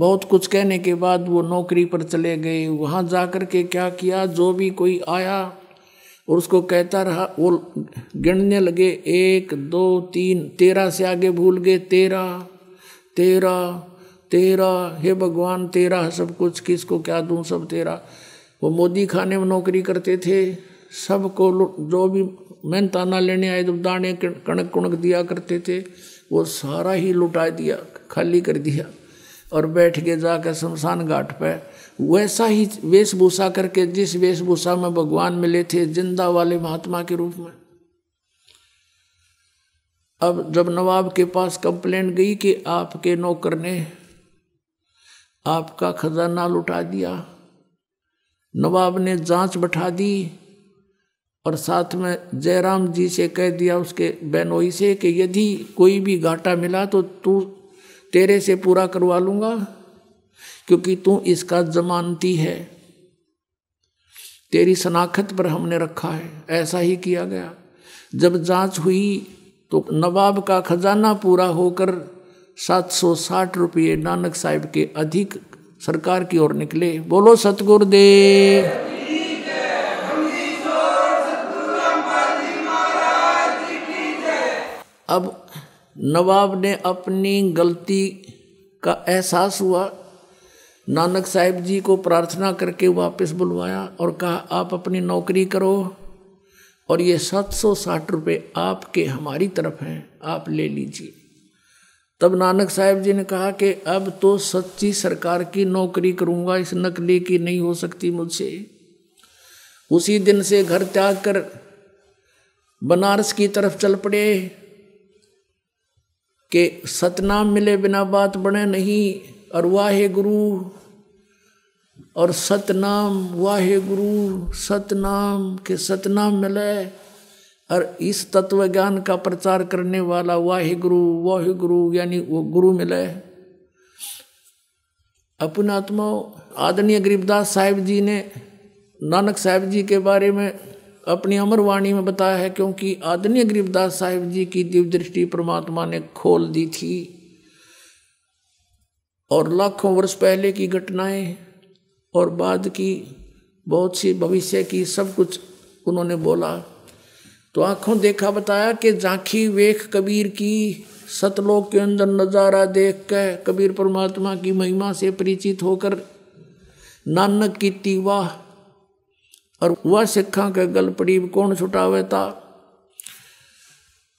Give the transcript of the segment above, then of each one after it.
बहुत कुछ कहने के बाद वो नौकरी पर चले गए। वहाँ जा कर के क्या किया? जो भी कोई आया और उसको कहता रहा, वो गिनने लगे, एक, दो, तीन, तेरह से आगे भूल गए। तेरह तेरह तेरा हे भगवान तेरा सब कुछ, किसको क्या दूँ, सब तेरा वो मोदी खाने में नौकरी करते थे। सबको जो भी मेहनताना लेने आए तो दाने कणक, कुणक दिया करते थे, वो सारा ही लुटा दिया, खाली कर दिया। और बैठ के जाकर शमशान घाट पर वैसा ही वेशभूषा करके जिस वेशभूषा में भगवान मिले थे, ज़िंदा वाले महात्मा के रूप में। अब जब नवाब के पास कंप्लेंट गई कि आपके नौकर ने आपका खजाना लुटा दिया, नवाब ने जाँच बैठा दी और साथ में जयराम जी से कह दिया उसके बहनोई से कि यदि कोई भी घाटा मिला तो तू तेरे से पूरा करवा लूँगा, क्योंकि तू इसका जमानती है। तेरी शनाख्त पर हमने रखा है, ऐसा ही किया गया। जब जाँच हुई तो नवाब का खजाना पूरा होकर सात सौ साठ रुपये नानक साहिब के अधिक सरकार की ओर निकले। बोलो, सतगुरुदेव। अब नवाब ने अपनी गलती का एहसास हुआ। नानक साहिब जी को प्रार्थना करके वापस बुलवाया और कहा, आप अपनी नौकरी करो और ये सात सौ साठ रुपये आपके, हमारी तरफ़ हैं, आप ले लीजिए। तब नानक साहब जी ने कहा कि अब तो सच्ची सरकार की नौकरी करूँगा, इस नकली की नहीं हो सकती मुझसे। उसी दिन से घर त्याग कर बनारस की तरफ़ चल पड़े। कि सतनाम मिले बिना बात बने नहीं। और वाहे गुरु, और सतनाम, वाहे गुरु, सतनाम के सतनाम मिले। और इस तत्व ज्ञान का प्रचार करने वाला वाहे गुरु वाहे गुरु, यानी वो गुरु मिले। अपने आत्मा, आदरणीय गरीबदास साहिब जी ने, नानक साहिब जी के बारे में अपनी अमर वाणी में बताया है, क्योंकि आदरणीय गरीबदास साहिब जी की दिव्य दृष्टि परमात्मा ने खोल दी थी। और लाखों वर्ष पहले की घटनाएँ और बाद की बहुत सी भविष्य की सब कुछ उन्होंने बोला। तो आँखों देखा बताया कि झांकी वेख कबीर की सतलोक के अंदर नज़ारा देख कर कबीर परमात्मा की महिमा से परिचित होकर नानक की तीवा और वह सिखा के गल पड़ी कौन छुटावे था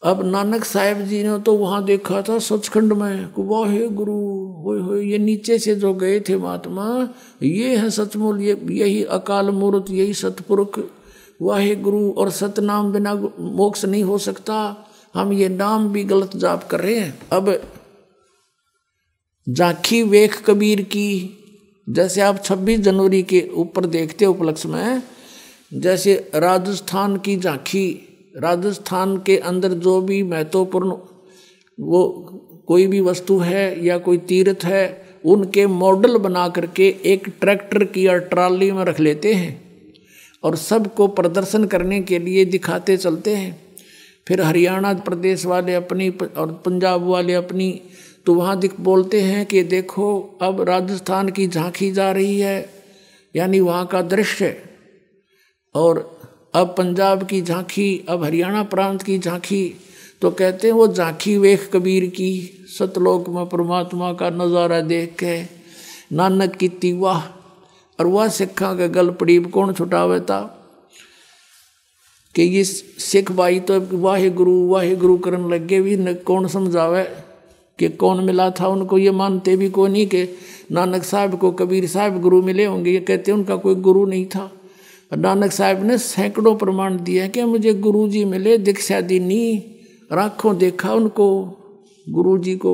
अब नानक साहेब जी ने तो वहाँ देखा था सचखंड में वाहे गुरु हो हो ये नीचे से जो गए थे महात्मा, ये है सचमूल, ये, यही अकाल मूर्त, यही सतपुरुष वाहे गुरु और सतनाम बिना मोक्ष नहीं हो सकता। हम ये नाम भी गलत जाप कर रहे हैं। अब झांकी वेख कबीर की, जैसे आप 26 जनवरी के ऊपर देखते उपलक्ष्य में जैसे राजस्थान की झांकी, राजस्थान के अंदर जो भी महत्वपूर्ण वो कोई भी वस्तु है या कोई तीर्थ है, उनके मॉडल बना करके एक ट्रैक्टर की या ट्राली में रख लेते हैं और सबको प्रदर्शन करने के लिए दिखाते चलते हैं। फिर हरियाणा प्रदेश वाले अपनी और पंजाब वाले अपनी तो वहाँ दिख, बोलते हैं कि देखो, अब राजस्थान की झांकी जा रही है, यानी वहाँ का दृश्य और अब पंजाब की झांकी, अब हरियाणा प्रांत की झांकी तो कहते हैं वो झांकी वेख कबीर की, सतलोक में परमात्मा का नज़ारा देख के, नानक की तीवा और वह सिखा के गल पड़ी कौन छुटावे था कि ये सिख भाई तो वाहे गुरु वाहे गुरु करन लगे भी न कौन समझावे? कि कौन मिला था उनको ये मानते भी कोई नहीं कि नानक साहब को कबीर साहब गुरु मिले होंगे? ये कहते उनका कोई गुरु नहीं था। नानक साहब ने सैकड़ों प्रमाण दिया कि मुझे गुरु जी मिले, दीक्षा दी नहीं राखों देखा उनको गुरु जी को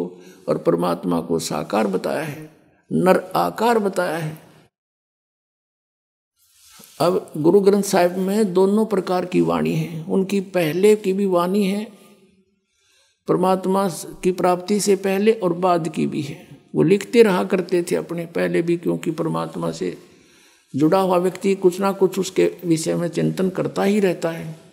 और परमात्मा को साकार बताया है, नर आकार बताया है। अब गुरु ग्रंथ साहिब में दोनों प्रकार की वाणी है। उनकी पहले की भी वाणी है, परमात्मा की प्राप्ति से पहले और बाद की भी है। वो लिखते रहा करते थे अपने, पहले भी, क्योंकि परमात्मा से जुड़ा हुआ व्यक्ति कुछ ना कुछ उसके विषय में चिंतन करता ही रहता है।